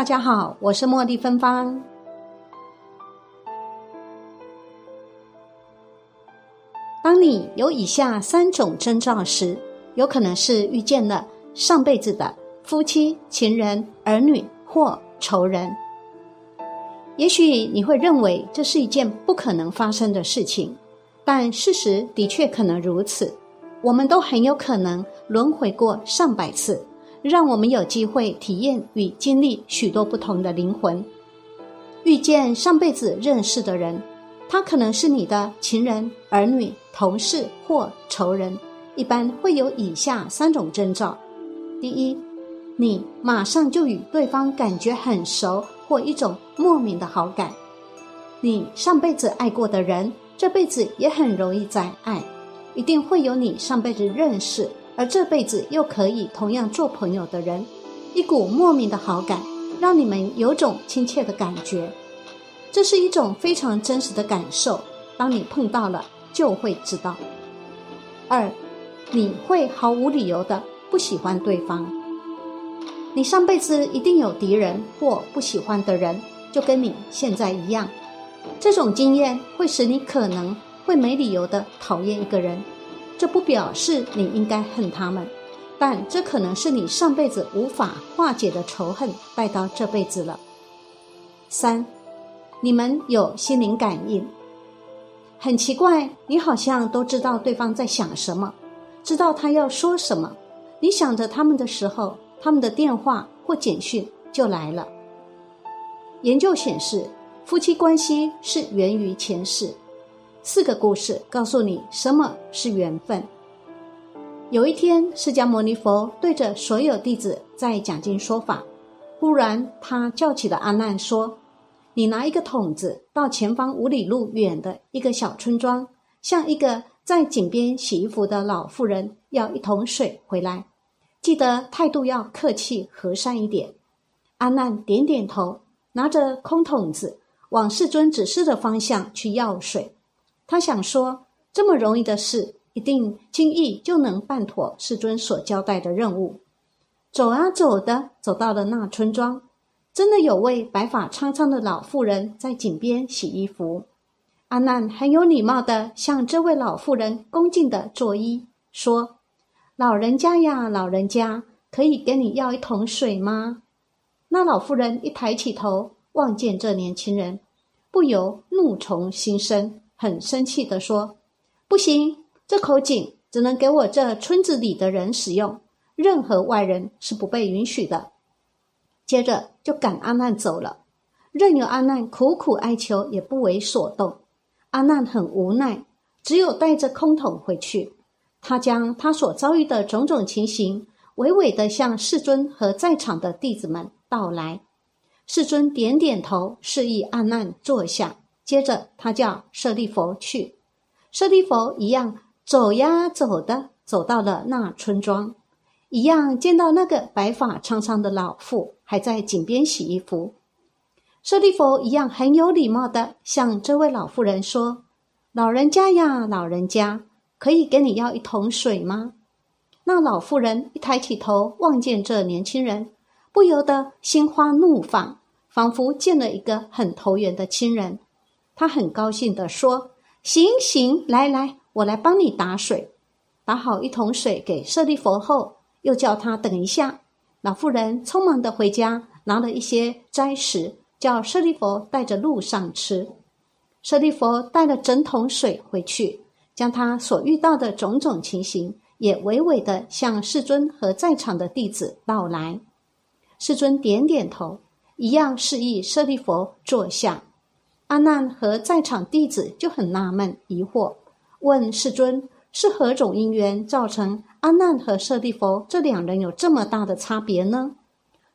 大家好，我是茉莉芬芳。当你有以下三种征兆时，有可能是遇见了上辈子的夫妻、情人、儿女或仇人。也许你会认为这是一件不可能发生的事情，但事实的确可能如此。我们都很有可能轮回过上百次，让我们有机会体验与经历许多不同的灵魂，遇见上辈子认识的人。他可能是你的情人、儿女、同事或仇人。一般会有以下三种征兆：第一，你马上就与对方感觉很熟，或一种莫名的好感。你上辈子爱过的人，这辈子也很容易再爱。一定会有你上辈子认识，而这辈子又可以同样做朋友的人。一股莫名的好感，让你们有种亲切的感觉。这是一种非常真实的感受，当你碰到了，就会知道。二，你会毫无理由的不喜欢对方。你上辈子一定有敌人或不喜欢的人，就跟你现在一样。这种经验会使你可能会没理由的讨厌一个人，这不表示你应该恨他们，但这可能是你上辈子无法化解的仇恨带到这辈子了。三。你们有心灵感应，很奇怪，你好像都知道对方在想什么，知道他要说什么。你想着他们的时候，他们的电话或简讯就来了。研究显示，夫妻关系是源于前世。四个故事告诉你什么是缘分。有一天，释迦牟尼佛对着所有弟子在讲经说法，忽然他叫起了阿难说。你拿一个桶子到前方五里路远的一个小村庄，向一个在井边洗衣服的老妇人要一桶水回来，记得态度要客气和善一点。阿难点点头，拿着空桶子往世尊指示的方向去要水。他想说，这么容易的事，一定轻易就能办妥世尊所交代的任务。走啊走的，走到了那村庄。真的有位白发苍苍的老妇人在井边洗衣服。阿难很有礼貌的向这位老妇人恭敬的作揖，说：“老人家呀，老人家，可以跟你要一桶水吗？”那老妇人一抬起头，望见这年轻人，不由怒从心生，很生气的说：“不行，这口井只能给我这村子里的人使用，任何外人是不被允许的。”接着就赶阿难走了，任由阿难苦苦哀求也不为所动。阿难很无奈，只有带着空桶回去。他将他所遭遇的种种情形，娓娓的向世尊和在场的弟子们道来。世尊点点头，示意阿难坐下。接着他叫舍利佛去，舍利佛一样走呀走的，走到了那村庄。一样见到那个白发苍苍的老妇还在井边洗衣服，舍利弗一样很有礼貌的向这位老妇人说：“老人家呀，老人家，可以跟你要一桶水吗？”那老妇人一抬起头望见这年轻人，不由得心花怒放，仿佛见了一个很投缘的亲人。他很高兴的说：“行行，来来，我来帮你打水。”打好一桶水给舍利弗后。又叫他等一下。老妇人匆忙的回家，拿了一些斋食，叫舍利佛带着路上吃。舍利佛带了整桶水回去，将他所遇到的种种情形，也娓娓的向世尊和在场的弟子道来。世尊点点头，一样示意舍利佛坐下。阿难和在场弟子就很纳闷疑惑，问世尊。是何种因缘造成阿难和舍利弗这两人有这么大的差别呢？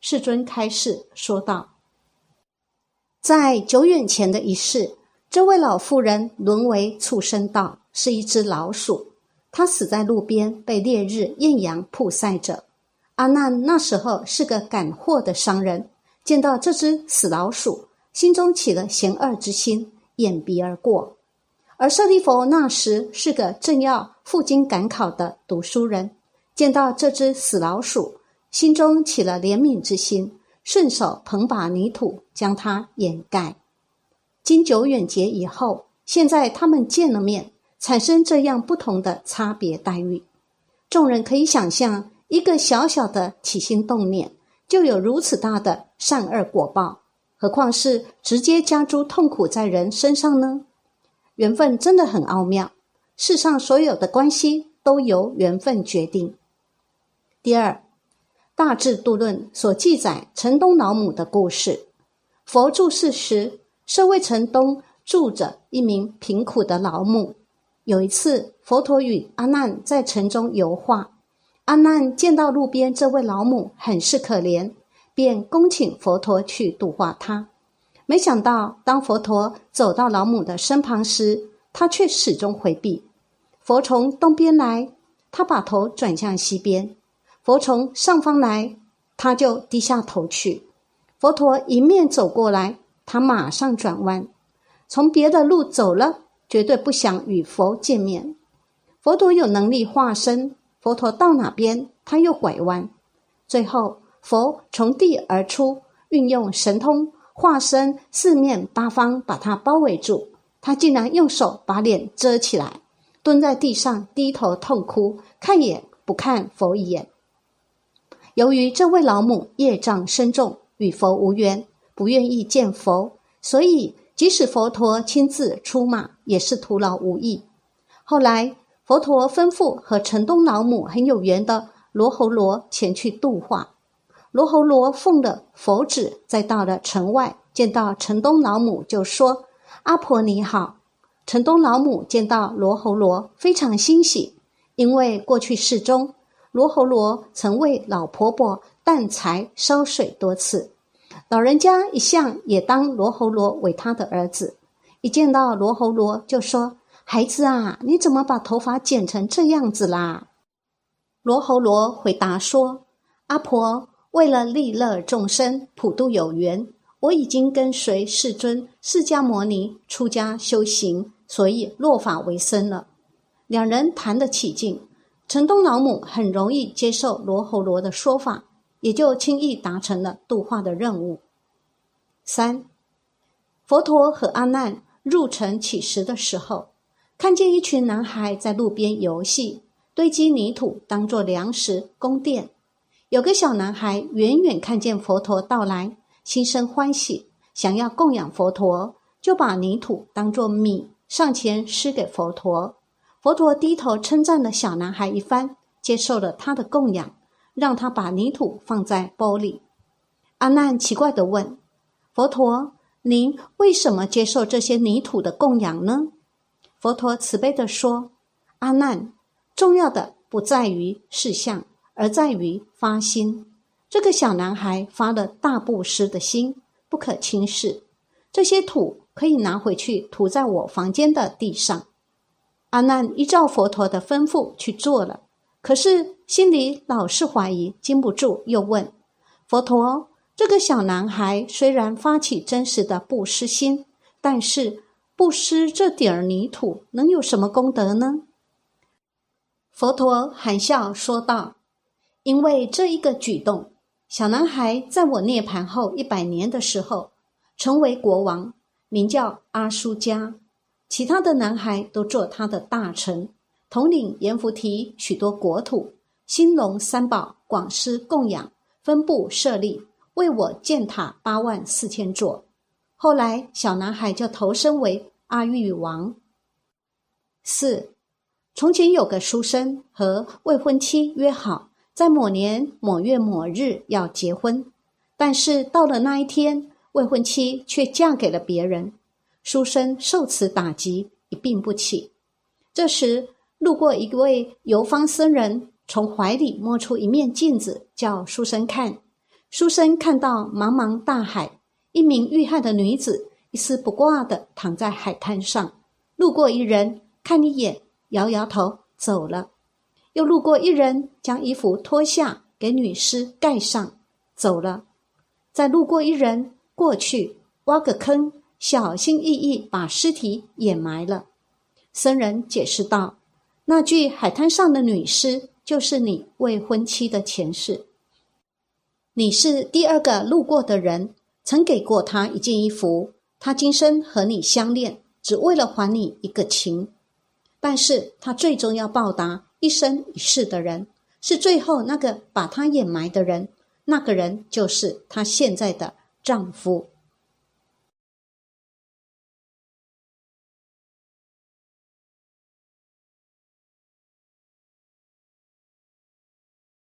世尊开示说道：“在久远前的一世，这位老妇人沦为畜生道，是一只老鼠。她死在路边，被烈日艳阳曝晒着。阿难那时候是个赶货的商人，见到这只死老鼠，心中起了嫌恶之心，掩鼻而过。而舍利弗那时是个正要赴京赶考的读书人，见到这只死老鼠，心中起了怜悯之心，顺手捧把泥土将它掩盖。经久远劫以后，现在他们见了面，产生这样不同的差别待遇。众人可以想象。一个小小的起心动念，就有如此大的善恶果报，何况是直接加诸痛苦在人身上呢？缘分真的很奥妙，世上所有的关系都由缘分决定。第二，《大智度论》所记载城东老母的故事。佛住世时，舍卫城东住着一名贫苦的老母。有一次，佛陀与阿难在城中游化。阿难见到路边这位老母很是可怜，便恭请佛陀去度化他。没想到，当佛陀走到老母的身旁时，他却始终回避。佛从东边来，他把头转向西边；佛从上方来，他就低下头去。佛陀迎面走过来，他马上转弯，从别的路走了，绝对不想与佛见面。佛陀有能力化身。佛陀到哪边，他又拐弯。最后，佛从地而出，运用神通化身四面八方，把他包围住。他竟然用手把脸遮起来，蹲在地上低头痛哭，看也不看佛一眼。由于这位老母业障深重，与佛无缘，不愿意见佛，所以即使佛陀亲自出马，也是徒劳无益。后来。佛陀吩咐和城东老母很有缘的罗侯罗前去度化。罗侯罗奉了佛旨，再到了城外，见到城东老母，就说：“阿婆你好。”城东老母见到罗侯罗，非常欣喜，因为过去世中，罗侯罗曾为老婆婆担柴烧水多次，老人家一向也当罗侯罗为他的儿子，一见到罗侯罗就说。孩子啊，你怎么把头发剪成这样子啦？罗侯罗回答说：“阿婆，为了利乐众生、普度有缘，我已经跟随世尊释迦牟尼出家修行，所以落法为僧了。”两人谈得起劲，城东老母很容易接受罗侯罗的说法，也就轻易达成了度化的任务。三，佛陀和阿难入城乞食的时候。看见一群男孩在路边游戏，堆积泥土当做粮食供殿。有个小男孩远远看见佛陀到来，心生欢喜，想要供养佛陀，就把泥土当作米上前施给佛陀。佛陀低头称赞了小男孩一番，接受了他的供养，让他把泥土放在钵里。阿难奇怪地问佛陀：“您为什么接受这些泥土的供养呢？”佛陀慈悲地说：“阿难，重要的不在于事相，而在于发心。这个小男孩发了大布施的心，不可轻视。这些土可以拿回去涂在我房间的地上。”阿难依照佛陀的吩咐去做了，可是心里老是怀疑，禁不住又问佛陀：“这个小男孩虽然发起真实的布施心，但是……”布施这点儿泥土能有什么功德呢？佛陀含笑说道：“因为这一个举动，小男孩在我涅盘后一百年的时候，成为国王，名叫阿苏加。其他的男孩都做他的大臣，统领阎浮提许多国土，兴隆三宝，广施供养，分布设立，为我建塔八万四千座。”后来，小男孩就投身为阿育王。四，从前有个书生和未婚妻约好，在某年某月某日要结婚，但是到了那一天，未婚妻却嫁给了别人，书生受此打击，一病不起。这时，路过一位游方僧人，从怀里摸出一面镜子，叫书生看。书生看到茫茫大海。一名遇害的女子一丝不挂的躺在海滩上，路过一人看一眼，摇摇头走了；又路过一人将衣服脱下给女尸盖上，走了；再路过一人过去挖个坑，小心翼翼把尸体掩埋了。僧人解释道：“那具海滩上的女尸就是你未婚妻的前世，你是第二个路过的人。”曾给过她一件衣服，她今生和你相恋，只为了还你一个情。但是他最终要报答一生一世的人，是最后那个把他掩埋的人，那个人就是她现在的丈夫。